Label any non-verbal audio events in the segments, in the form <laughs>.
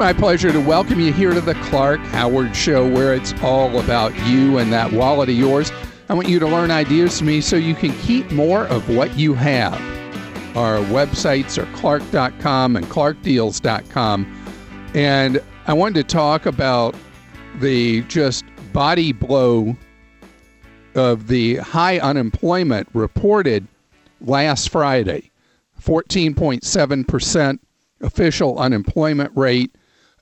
My pleasure to welcome you here to the Clark Howard Show, where it's all about you and that wallet of yours. I want you to learn ideas from me so you can keep more of what you have. Our websites are clark.com and clarkdeals.com. And I wanted to talk about the just body blow of the high unemployment reported last Friday 14.7% official unemployment rate.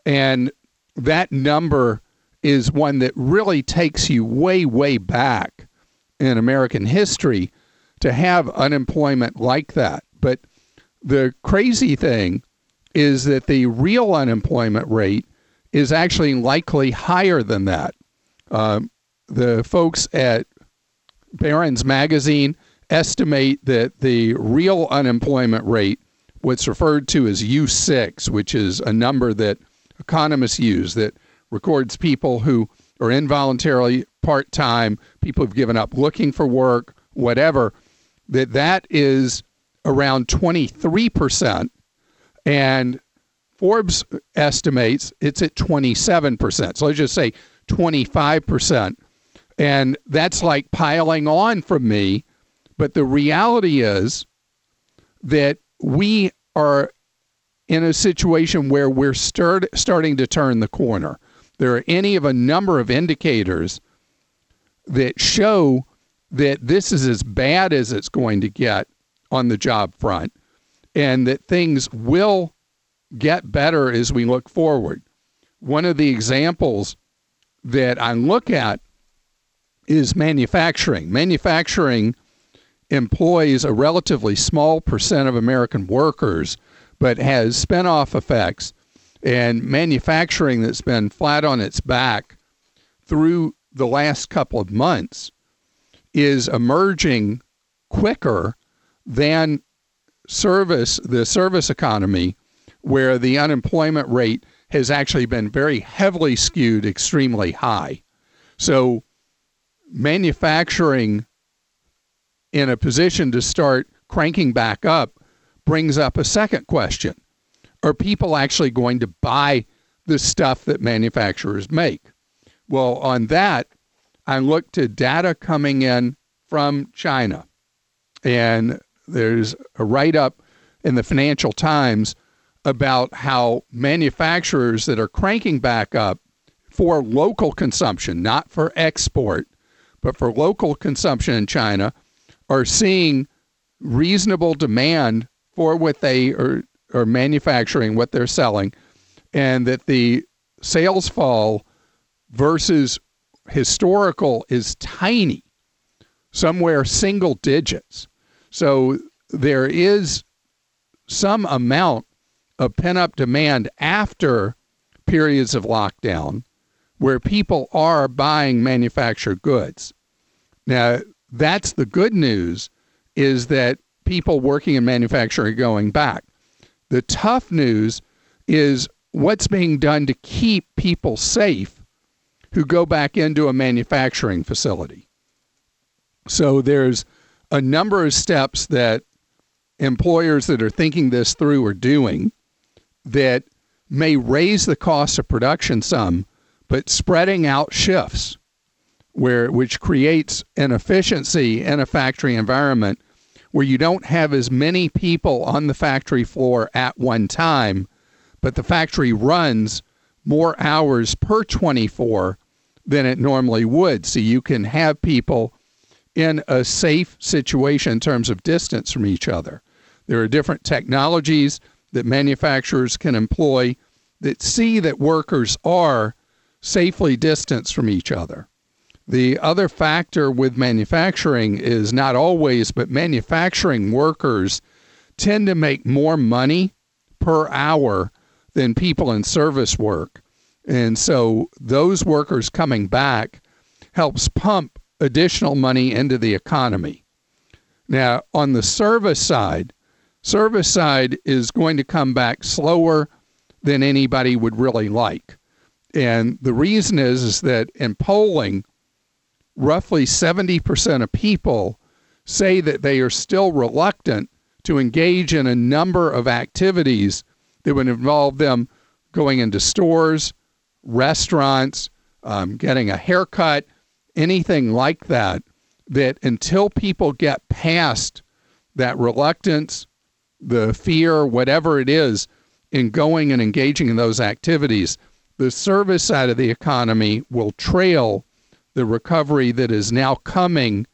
And that number is one that really takes you way, way back in American history to have unemployment like that. But the crazy thing is that the real unemployment rate is actually likely higher than that. Um, the folks at Barron's Magazine estimate that the real unemployment rate, what's referred to as U6, which is a number that economists use that records people who are involuntarily part time, people who've given up looking for work, whatever, that that is around 23%. And Forbes estimates it's at 27%. So let's just say 25%. And that's like piling on from me. But the reality is that we are in a situation where we're start, starting to turn the corner. There are any of a number of indicators that show that this is as bad as it's going to get on the job front and that things will get better as we look forward. One of the examples that I look at is manufacturing. Manufacturing employs a relatively small percent of American workers but has spinoff effects and manufacturing that's been flat on its back through the last couple of months is emerging quicker than service the service economy where the unemployment rate has actually been very heavily skewed extremely high. So manufacturing in a position to start cranking back up brings up a second question Are people actually going to buy the stuff that manufacturers make? Well, on that, I looked to data coming in from China. And there's a write up in the Financial Times about how manufacturers that are cranking back up for local consumption, not for export, but for local consumption in China, are seeing reasonable demand for what they are, are manufacturing, what they're selling, and that the sales fall versus historical is tiny, somewhere single digits. So there is some amount of pent up demand after periods of lockdown where people are buying manufactured goods. Now, that's the good news is that people working in manufacturing going back. The tough news is what's being done to keep people safe who go back into a manufacturing facility. So there's a number of steps that employers that are thinking this through are doing that may raise the cost of production some, but spreading out shifts where which creates an efficiency in a factory environment where you don't have as many people on the factory floor at one time, but the factory runs more hours per 24 than it normally would. So you can have people in a safe situation in terms of distance from each other. There are different technologies that manufacturers can employ that see that workers are safely distanced from each other. The other factor with manufacturing is not always, but manufacturing workers tend to make more money per hour than people in service work. And so those workers coming back helps pump additional money into the economy. Now, on the service side, service side is going to come back slower than anybody would really like. And the reason is, is that in polling, roughly 70% of people say that they are still reluctant to engage in a number of activities that would involve them going into stores, restaurants, um, getting a haircut, anything like that, that until people get past that reluctance, the fear, whatever it is, in going and engaging in those activities, the service side of the economy will trail the recovery that is now coming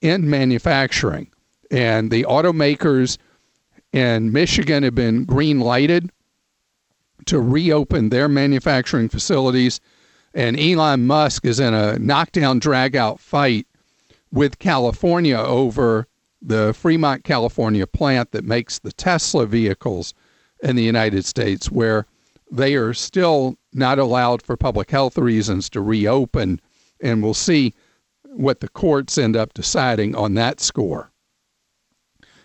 in manufacturing. And the automakers in Michigan have been green lighted to reopen their manufacturing facilities. And Elon Musk is in a knockdown, drag out fight with California over the Fremont, California plant that makes the Tesla vehicles in the United States, where they are still not allowed for public health reasons to reopen and we'll see what the courts end up deciding on that score.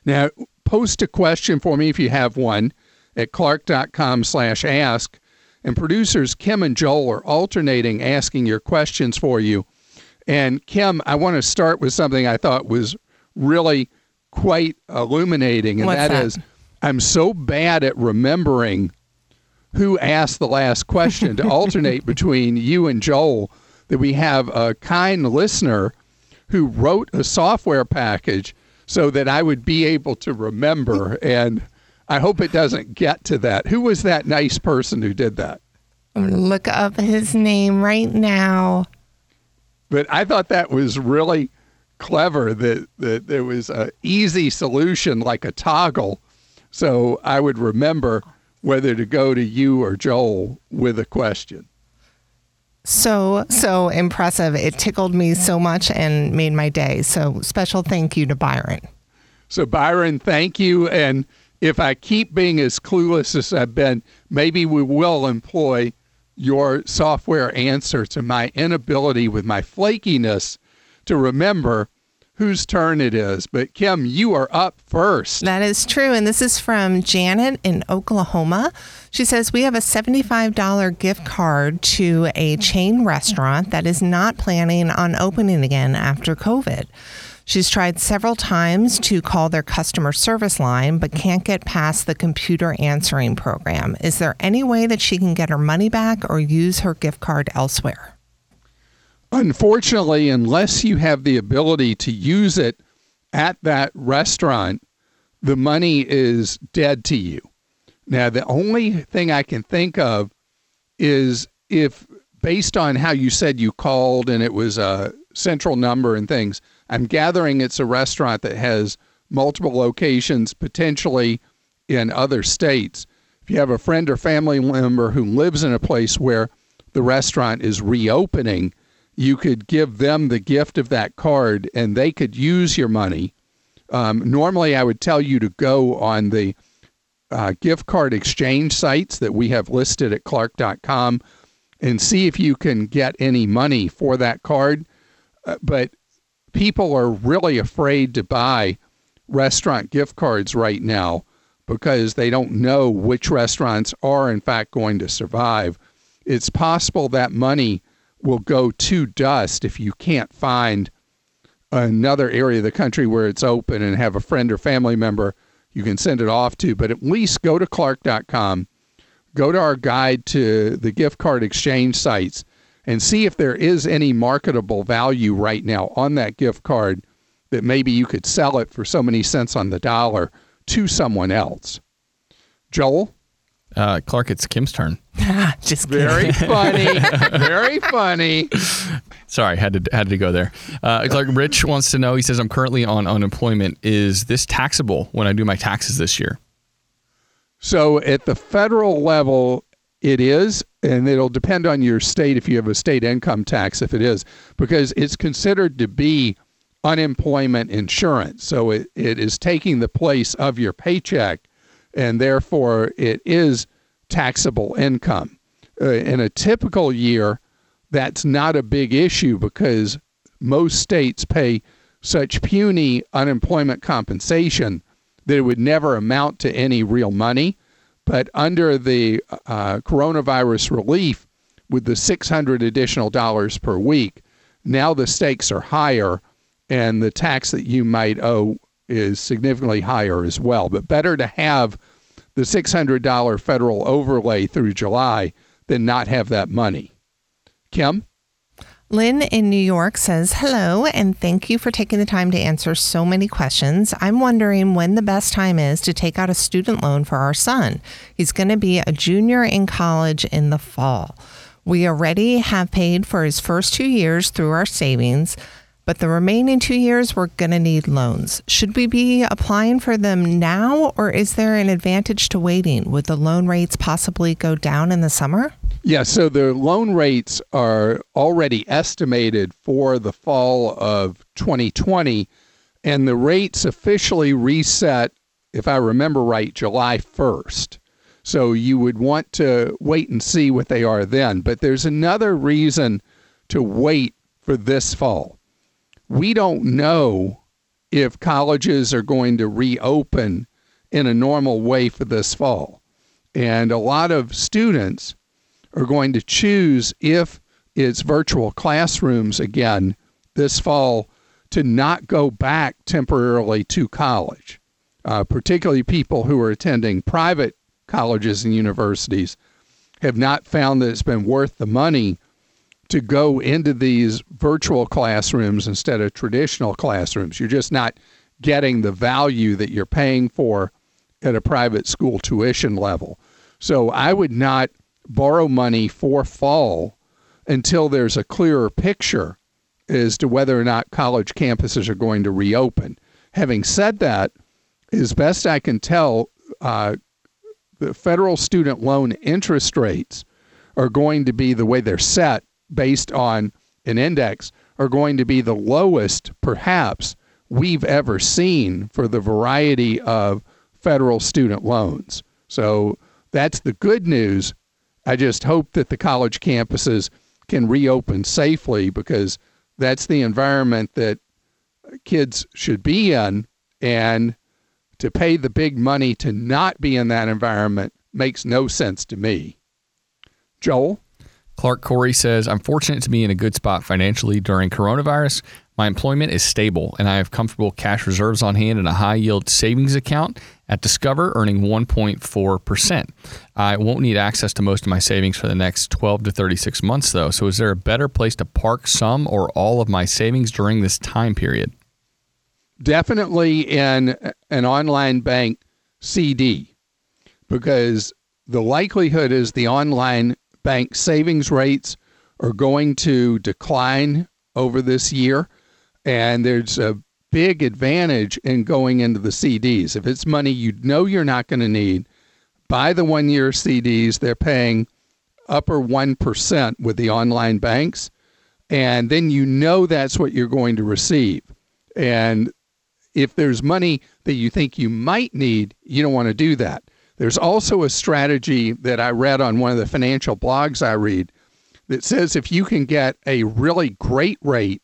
Now, post a question for me if you have one at clark.com slash ask. And producers Kim and Joel are alternating asking your questions for you. And Kim, I want to start with something I thought was really quite illuminating, and What's that that? is I'm so bad at remembering who asked the last question to <laughs> alternate between you and Joel that we have a kind listener who wrote a software package so that I would be able to remember. And I hope it doesn't get to that. Who was that nice person who did that? I'm going to look up his name right now. But I thought that was really clever that, that there was a easy solution like a toggle. So I would remember whether to go to you or Joel with a question. So, so impressive. It tickled me so much and made my day. So, special thank you to Byron. So, Byron, thank you. And if I keep being as clueless as I've been, maybe we will employ your software answer to my inability with my flakiness to remember whose turn it is. But, Kim, you are up first. That is true. And this is from Janet in Oklahoma. She says, We have a $75 gift card to a chain restaurant that is not planning on opening again after COVID. She's tried several times to call their customer service line, but can't get past the computer answering program. Is there any way that she can get her money back or use her gift card elsewhere? Unfortunately, unless you have the ability to use it at that restaurant, the money is dead to you. Now, the only thing I can think of is if, based on how you said you called and it was a central number and things, I'm gathering it's a restaurant that has multiple locations, potentially in other states. If you have a friend or family member who lives in a place where the restaurant is reopening, you could give them the gift of that card and they could use your money. Um, normally, I would tell you to go on the uh, gift card exchange sites that we have listed at clark.com and see if you can get any money for that card. Uh, but people are really afraid to buy restaurant gift cards right now because they don't know which restaurants are, in fact, going to survive. It's possible that money will go to dust if you can't find another area of the country where it's open and have a friend or family member you can send it off to. But at least go to clark.com, go to our guide to the gift card exchange sites, and see if there is any marketable value right now on that gift card that maybe you could sell it for so many cents on the dollar to someone else. Joel? Uh, Clark, it's Kim's turn. <laughs> Just kidding. Very funny. <laughs> Very funny. Sorry, had to had to go there. Uh, Clark Rich wants to know. He says, "I'm currently on unemployment. Is this taxable when I do my taxes this year?" So at the federal level, it is. and it'll depend on your state if you have a state income tax, if it is, because it's considered to be unemployment insurance. So it, it is taking the place of your paycheck, and therefore it is taxable income. Uh, in a typical year, that's not a big issue because most states pay such puny unemployment compensation that it would never amount to any real money. But under the uh, coronavirus relief, with the 600 additional dollars per week, now the stakes are higher and the tax that you might owe is significantly higher as well. But better to have the $600 federal overlay through July than not have that money. Kim? Lynn in New York says, Hello, and thank you for taking the time to answer so many questions. I'm wondering when the best time is to take out a student loan for our son. He's going to be a junior in college in the fall. We already have paid for his first two years through our savings, but the remaining two years we're going to need loans. Should we be applying for them now, or is there an advantage to waiting? Would the loan rates possibly go down in the summer? Yeah, so the loan rates are already estimated for the fall of 2020, and the rates officially reset, if I remember right, July 1st. So you would want to wait and see what they are then. But there's another reason to wait for this fall. We don't know if colleges are going to reopen in a normal way for this fall. And a lot of students are going to choose, if it's virtual classrooms again this fall, to not go back temporarily to college, uh, particularly people who are attending private colleges and universities have not found that it's been worth the money to go into these virtual classrooms instead of traditional classrooms. You're just not getting the value that you're paying for at a private school tuition level. So I would not borrow money for fall until there's a clearer picture as to whether or not college campuses are going to reopen. Having said that, as best I can tell, uh, the federal student loan interest rates are going to be the way they're set based on an index are going to be the lowest perhaps we've ever seen for the variety of federal student loans. So that's the good news I just hope that the college campuses can reopen safely because that's the environment that kids should be in. And to pay the big money to not be in that environment makes no sense to me. Joel? Clark Corey says, I'm fortunate to be in a good spot financially during coronavirus. My employment is stable, and I have comfortable cash reserves on hand in a high yield savings account at Discover, earning 1.4%. I won't need access to most of my savings for the next 12 to 36 months, though. So, is there a better place to park some or all of my savings during this time period? Definitely in an online bank CD, because the likelihood is the online bank savings rates are going to decline over this year and there's a big advantage in going into the CDs. If it's money you know you're not going to need, buy the one year CDs. They're paying upper 1% with the online banks. And then you know that's what you're going to receive. And if there's money that you think you might need, you don't want to do that. There's also a strategy that I read on one of the financial blogs I read that says if you can get a really great rate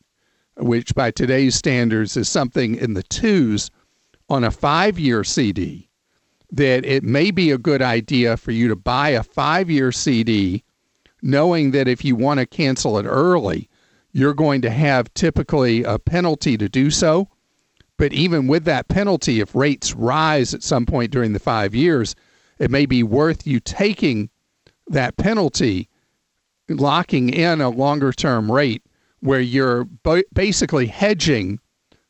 which by today's standards is something in the twos on a five year CD, that it may be a good idea for you to buy a five year CD, knowing that if you want to cancel it early, you're going to have typically a penalty to do so. But even with that penalty, if rates rise at some point during the five years, it may be worth you taking that penalty, locking in a longer term rate where you're basically hedging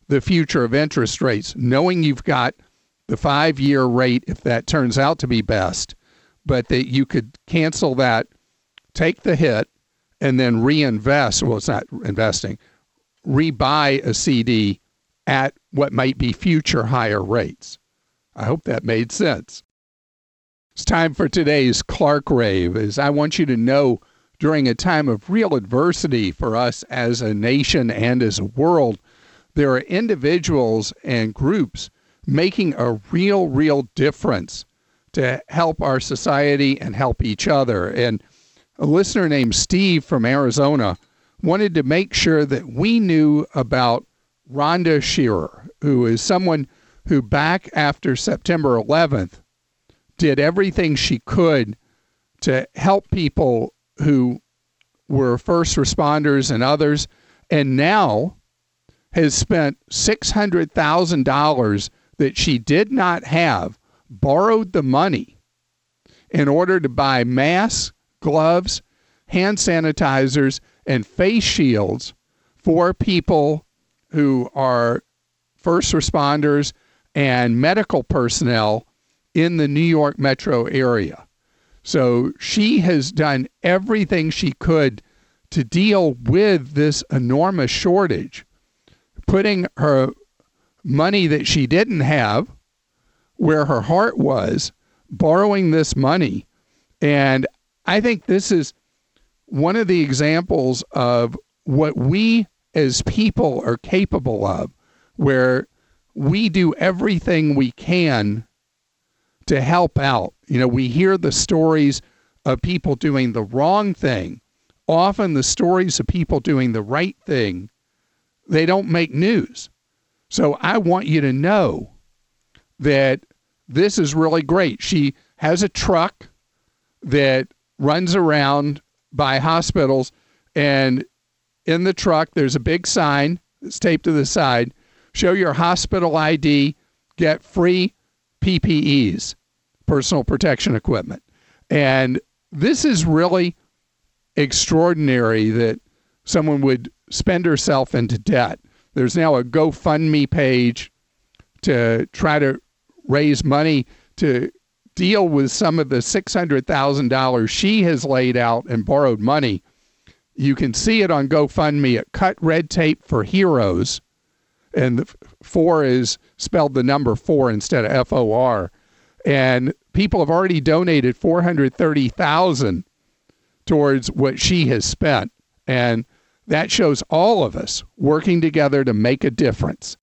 the future of interest rates, knowing you've got the five year rate if that turns out to be best, but that you could cancel that, take the hit, and then reinvest. Well, it's not investing, rebuy a CD at what might be future higher rates. I hope that made sense. It's time for today's Clark Rave, as I want you to know during a time of real adversity for us as a nation and as a world, there are individuals and groups making a real, real difference to help our society and help each other. And a listener named Steve from Arizona wanted to make sure that we knew about Rhonda Shearer, who is someone who, back after September 11th, did everything she could to help people who were first responders and others, and now has spent $600,000 that she did not have, borrowed the money in order to buy masks, gloves, hand sanitizers, and face shields for people who are first responders and medical personnel in the New York metro area. So she has done everything she could to deal with this enormous shortage, putting her money that she didn't have where her heart was, borrowing this money. And I think this is one of the examples of what we as people are capable of, where we do everything we can to help out. You know, we hear the stories of people doing the wrong thing. Often the stories of people doing the right thing, they don't make news. So I want you to know that this is really great. She has a truck that runs around by hospitals and in the truck there's a big sign that's taped to the side show your hospital ID, get free PPEs, personal protection equipment. And this is really extraordinary that someone would spend herself into debt. There's now a GoFundMe page to try to raise money to deal with some of the $600,000 she has laid out and borrowed money. You can see it on GoFundMe at Cut Red Tape for Heroes and four is spelled the number four instead of F O R. And people have already donated 430,000 towards what she has spent. And that shows all of us working together to make a difference.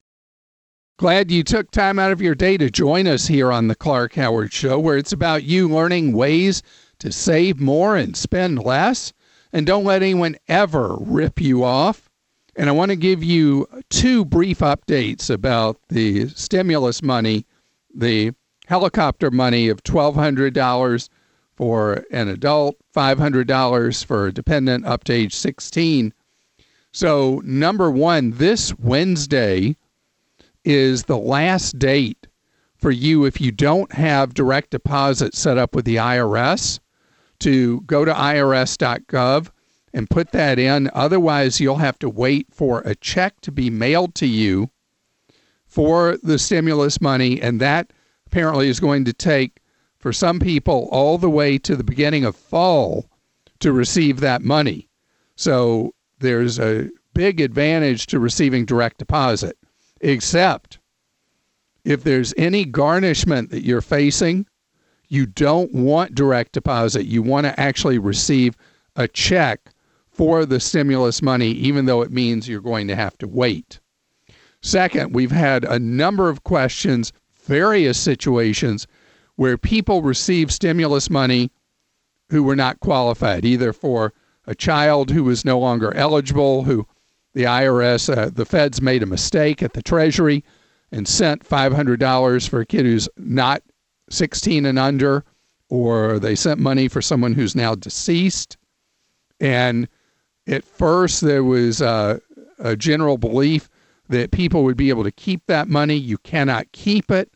Glad you took time out of your day to join us here on the Clark Howard Show, where it's about you learning ways to save more and spend less. And don't let anyone ever rip you off. And I want to give you two brief updates about the stimulus money, the helicopter money of $1,200 for an adult, $500 for a dependent up to age 16. So, number one, this Wednesday is the last date for you if you don't have direct deposit set up with the IRS to go to irs.gov and put that in. Otherwise, you'll have to wait for a check to be mailed to you for the stimulus money. And that apparently is going to take, for some people, all the way to the beginning of fall to receive that money. So there's a big advantage to receiving direct deposit, except if there's any garnishment that you're facing, you don't want direct deposit. You want to actually receive a check for the stimulus money, even though it means you're going to have to wait. Second, we've had a number of questions, various situations where people receive stimulus money who were not qualified, either for a child who was no longer eligible, who the IRS, uh, the feds made a mistake at the Treasury and sent $500 for a kid who's not 16 and under, or they sent money for someone who's now deceased. And at first, there was a, a general belief that people would be able to keep that money. You cannot keep it.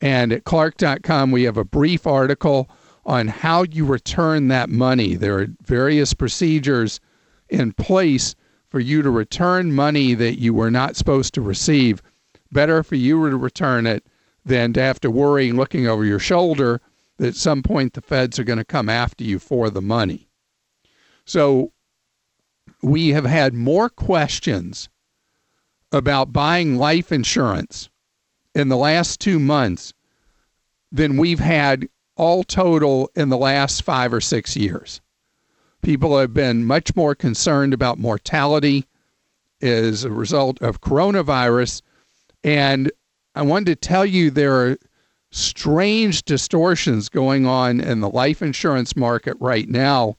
And at Clark.com, we have a brief article on how you return that money. There are various procedures in place for you to return money that you were not supposed to receive. Better for you to return it than to have to worry looking over your shoulder that at some point the feds are going to come after you for the money. So we have had more questions about buying life insurance in the last two months than we've had all total in the last five or six years. People have been much more concerned about mortality as a result of coronavirus. And I wanted to tell you there are strange distortions going on in the life insurance market right now.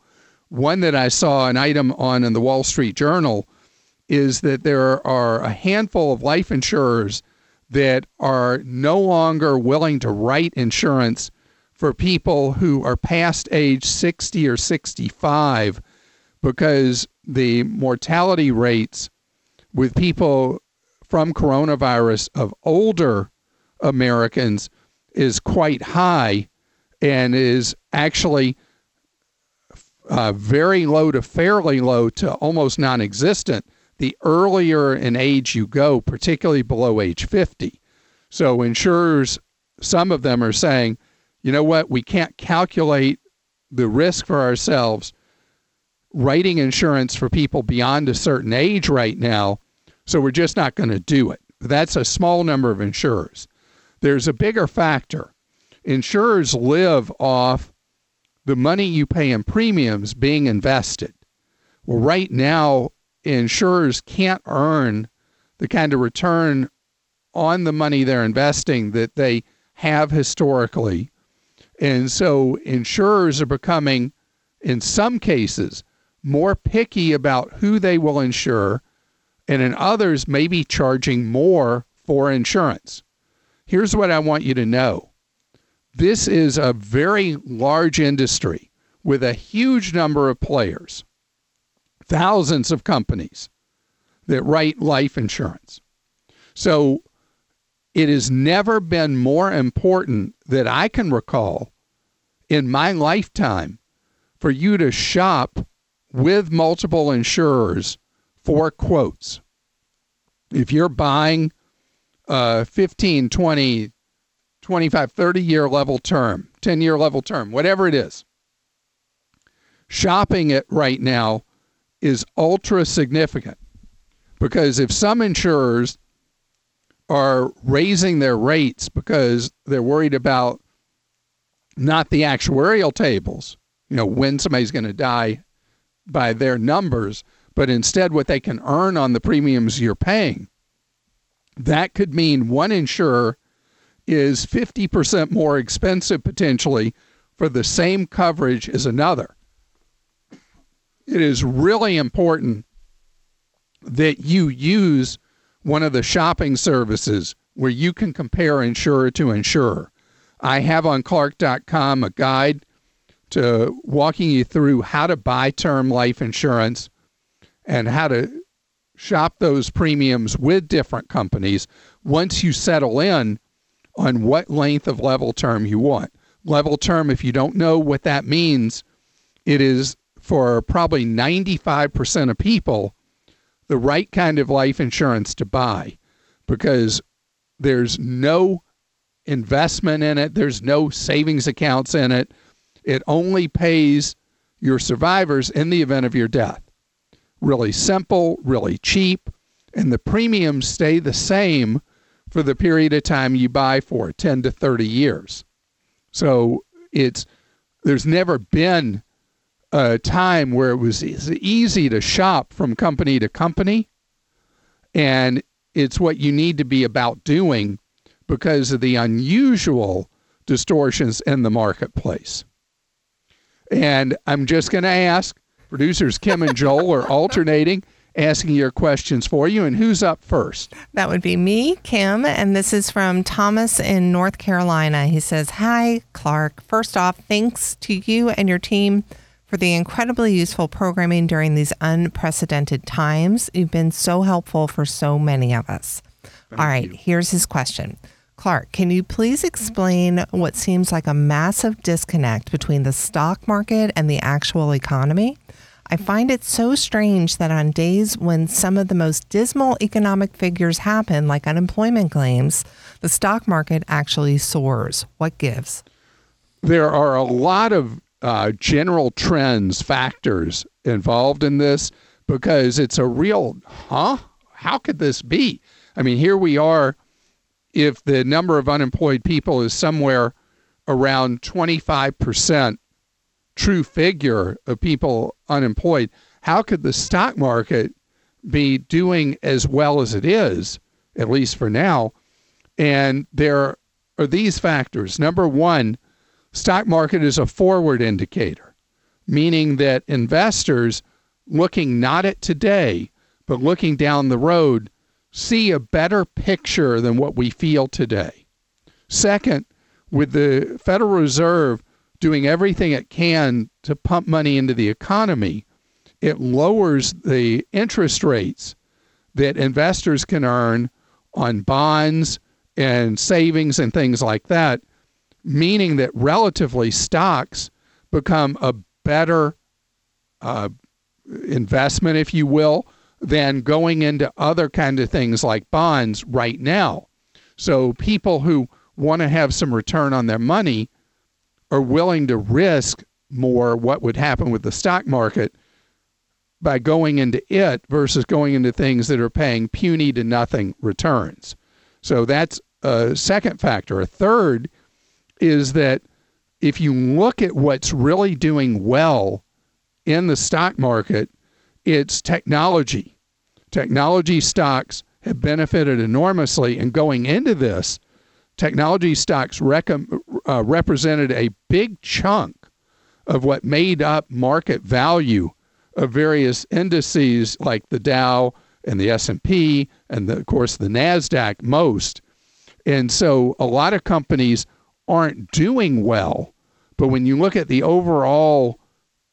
One that I saw an item on in the Wall Street Journal is that there are a handful of life insurers that are no longer willing to write insurance for people who are past age 60 or 65 because the mortality rates with people from coronavirus of older Americans is quite high and is actually uh, very low to fairly low to almost non existent the earlier in age you go, particularly below age 50. So insurers, some of them are saying, you know what, we can't calculate the risk for ourselves writing insurance for people beyond a certain age right now, so we're just not going to do it. That's a small number of insurers. There's a bigger factor. Insurers live off the money you pay in premiums being invested. Well, right now, insurers can't earn the kind of return on the money they're investing that they have historically. And so insurers are becoming, in some cases, more picky about who they will insure, and in others, maybe charging more for insurance. Here's what I want you to know this is a very large industry with a huge number of players thousands of companies that write life insurance. So it has never been more important that I can recall in my lifetime for you to shop with multiple insurers for quotes. If you're buying a 15, 20, 25, 30 year level term, 10 year level term, whatever it is, shopping it right now is ultra significant because if some insurers are raising their rates because they're worried about not the actuarial tables, you know, when somebody's going to die by their numbers, but instead what they can earn on the premiums you're paying, that could mean one insurer is 50% more expensive potentially for the same coverage as another it is really important that you use one of the shopping services where you can compare insurer to insurer. I have on Clark.com a guide to walking you through how to buy term life insurance and how to shop those premiums with different companies once you settle in on what length of level term you want. Level term, if you don't know what that means, it is for probably 95% of people the right kind of life insurance to buy because there's no investment in it, there's no savings accounts in it. It only pays your survivors in the event of your death. Really simple, really cheap, and the premiums stay the same for the period of time you buy for 10 to 30 years. So it's there's never been a time where it was easy to shop from company to company. And it's what you need to be about doing because of the unusual distortions in the marketplace. And I'm just going to ask producers Kim and Joel are alternating asking your questions for you. And who's up first? That would be me, Kim. And this is from Thomas in North Carolina. He says, Hi, Clark. First off, thanks to you and your team for the incredibly useful programming during these unprecedented times. You've been so helpful for so many of us. Thank All right, you. here's his question. Clark, can you please explain what seems like a massive disconnect between the stock market and the actual economy? I find it so strange that on days when some of the most dismal economic figures happen, like unemployment claims, the stock market actually soars. What gives? There are a lot of uh, general trends, factors involved in this because it's a real, huh? How could this be? I mean, here we are. If the number of unemployed people is somewhere around 25% true figure of people unemployed, how could the stock market be doing as well as it is, at least for now? And there are these factors. Number one, stock market is a forward indicator, meaning that investors looking not at today, but looking down the road, see a better picture than what we feel today. Second, with the Federal Reserve doing everything it can to pump money into the economy, it lowers the interest rates that investors can earn on bonds and savings and things like that, meaning that relatively stocks become a better uh, investment, if you will, than going into other kind of things like bonds right now. So people who want to have some return on their money are willing to risk more what would happen with the stock market by going into it versus going into things that are paying puny to nothing returns. So that's a second factor. A third is that if you look at what's really doing well in the stock market, it's technology. Technology stocks have benefited enormously, and going into this, technology stocks rec- uh, represented a big chunk of what made up market value of various indices like the Dow and the S&P and the, of course the Nasdaq most. And so a lot of companies aren't doing well, but when you look at the overall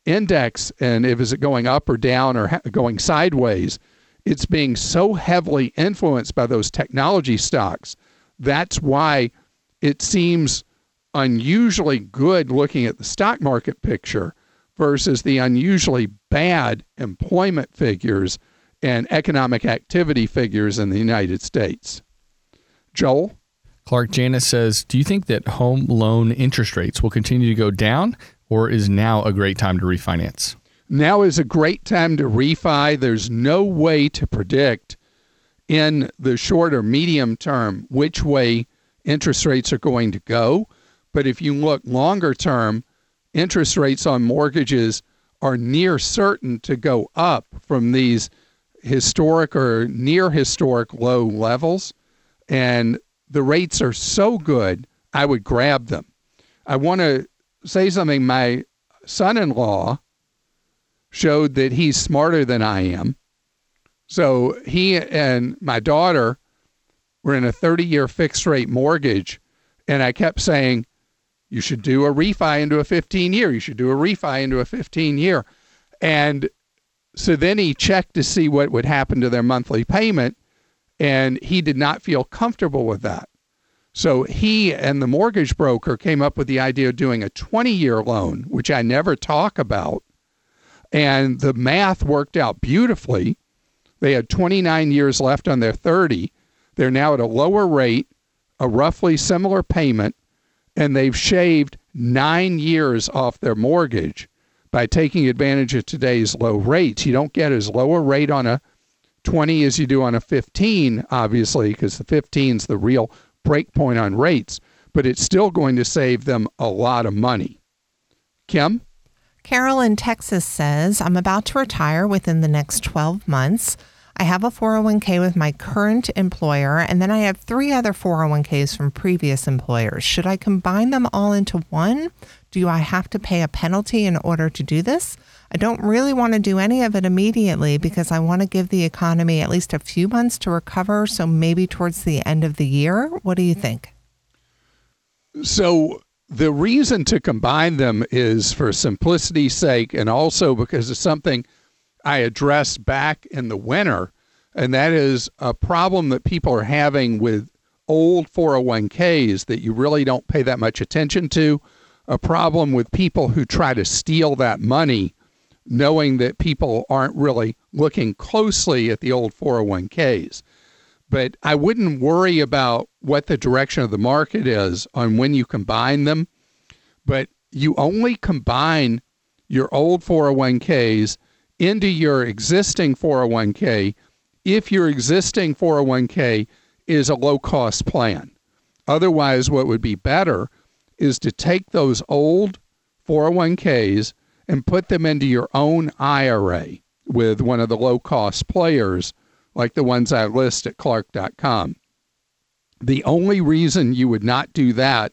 index and if is it going up or down or ha- going sideways, it's being so heavily influenced by those technology stocks. That's why it seems unusually good looking at the stock market picture versus the unusually bad employment figures and economic activity figures in the United States. Joel? Clark Janice says, Do you think that home loan interest rates will continue to go down, or is now a great time to refinance? Now is a great time to refi. There's no way to predict in the short or medium term which way interest rates are going to go. But if you look longer term, interest rates on mortgages are near certain to go up from these historic or near historic low levels. And the rates are so good, I would grab them. I want to say something. My son in law showed that he's smarter than I am. So he and my daughter were in a 30 year fixed rate mortgage. And I kept saying, you should do a refi into a 15 year. You should do a refi into a 15 year. And so then he checked to see what would happen to their monthly payment. And he did not feel comfortable with that. So he and the mortgage broker came up with the idea of doing a 20 year loan, which I never talk about. And the math worked out beautifully. They had 29 years left on their 30. They're now at a lower rate, a roughly similar payment, and they've shaved nine years off their mortgage by taking advantage of today's low rates. You don't get as low a rate on a 20 as you do on a 15, obviously, because the 15 is the real break point on rates, but it's still going to save them a lot of money. Kim? Carol in Texas says, I'm about to retire within the next 12 months. I have a 401k with my current employer, and then I have three other 401ks from previous employers. Should I combine them all into one? Do I have to pay a penalty in order to do this? I don't really want to do any of it immediately because I want to give the economy at least a few months to recover. So maybe towards the end of the year. What do you think? So, the reason to combine them is for simplicity's sake and also because it's something I addressed back in the winter, and that is a problem that people are having with old 401ks that you really don't pay that much attention to. A problem with people who try to steal that money, knowing that people aren't really looking closely at the old 401ks. But I wouldn't worry about what the direction of the market is on when you combine them. But you only combine your old 401ks into your existing 401k if your existing 401k is a low cost plan. Otherwise, what would be better is to take those old 401ks and put them into your own IRA with one of the low cost players like the ones I list at clark.com. The only reason you would not do that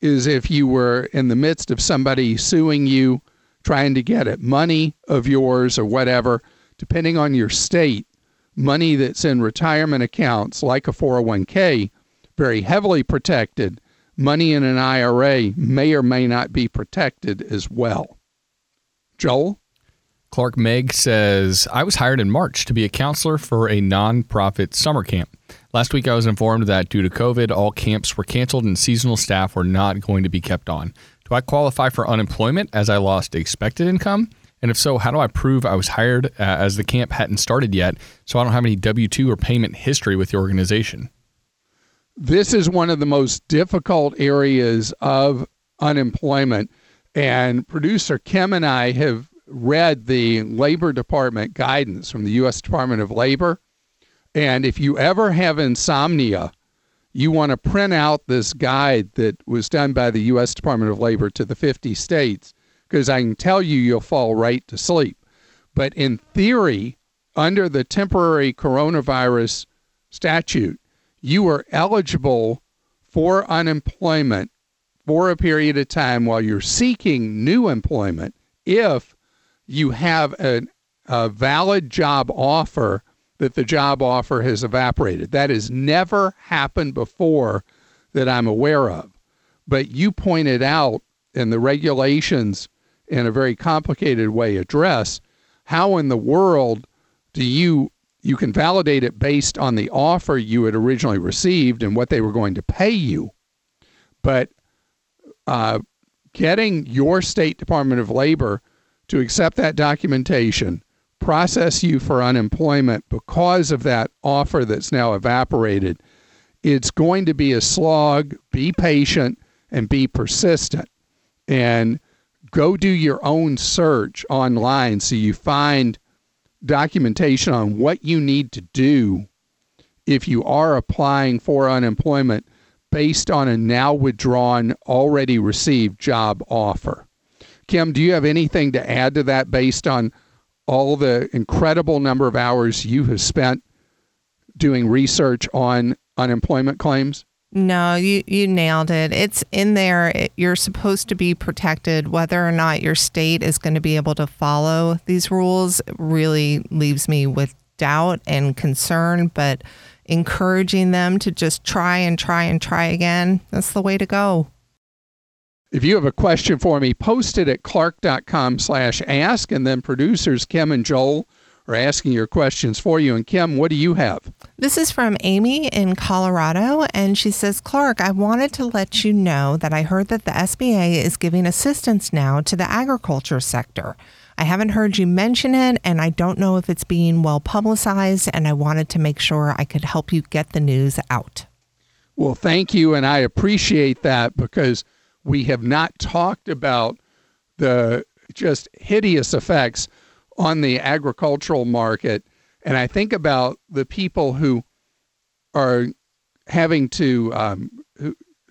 is if you were in the midst of somebody suing you, trying to get at money of yours or whatever, depending on your state, money that's in retirement accounts like a 401k, very heavily protected, money in an IRA may or may not be protected as well. Joel? Clark Meg says, I was hired in March to be a counselor for a nonprofit summer camp. Last week, I was informed that due to COVID, all camps were canceled and seasonal staff were not going to be kept on. Do I qualify for unemployment as I lost expected income? And if so, how do I prove I was hired uh, as the camp hadn't started yet, so I don't have any W 2 or payment history with the organization? This is one of the most difficult areas of unemployment. And producer Kim and I have read the Labor Department guidance from the U.S. Department of Labor. And if you ever have insomnia, you want to print out this guide that was done by the U.S. Department of Labor to the 50 states, because I can tell you you'll fall right to sleep. But in theory, under the temporary coronavirus statute, you are eligible for unemployment for a period of time while you're seeking new employment if you have a, a valid job offer that the job offer has evaporated. That has never happened before that I'm aware of. But you pointed out, and the regulations in a very complicated way address how in the world do you you can validate it based on the offer you had originally received and what they were going to pay you. But uh, getting your state Department of Labor to accept that documentation, process you for unemployment because of that offer that's now evaporated, it's going to be a slog. Be patient and be persistent. And go do your own search online so you find documentation on what you need to do if you are applying for unemployment based on a now withdrawn, already received job offer. Kim, do you have anything to add to that based on all the incredible number of hours you have spent doing research on unemployment claims? No, you, you nailed it. It's in there. It, you're supposed to be protected. Whether or not your state is going to be able to follow these rules really leaves me with doubt and concern, but encouraging them to just try and try and try again, that's the way to go. If you have a question for me, post it at clark.com slash ask, and then producers Kim and Joel are asking your questions for you. And Kim, what do you have? This is from Amy in Colorado, and she says, Clark, I wanted to let you know that I heard that the SBA is giving assistance now to the agriculture sector. I haven't heard you mention it, and I don't know if it's being well publicized, and I wanted to make sure I could help you get the news out. Well, thank you, and I appreciate that because we have not talked about the just hideous effects on the agricultural market. And I think about the people who are having to um,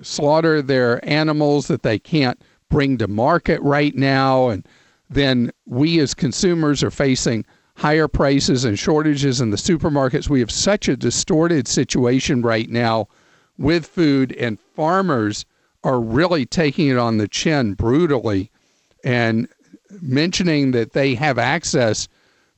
slaughter their animals that they can't bring to market right now. And then we as consumers are facing higher prices and shortages in the supermarkets. We have such a distorted situation right now with food, and farmers are really taking it on the chin brutally and mentioning that they have access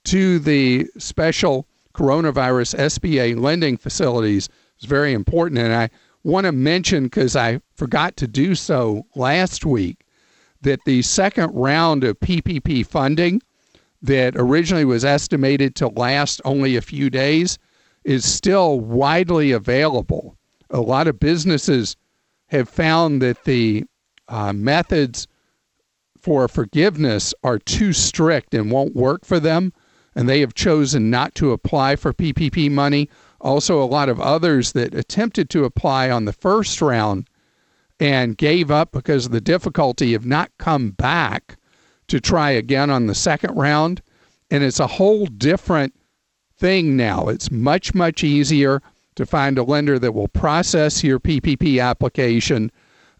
to the special coronavirus SBA lending facilities is very important. And I want to mention, because I forgot to do so last week, that the second round of PPP funding that originally was estimated to last only a few days is still widely available. A lot of businesses have found that the uh, methods for forgiveness are too strict and won't work for them, and they have chosen not to apply for PPP money. Also, a lot of others that attempted to apply on the first round and gave up because of the difficulty have not come back to try again on the second round. And it's a whole different thing now. It's much, much easier to find a lender that will process your PPP application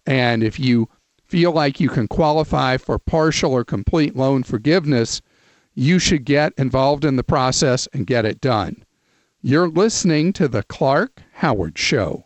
And if you feel like you can qualify for partial or complete loan forgiveness, you should get involved in the process and get it done. You're listening to The Clark Howard Show.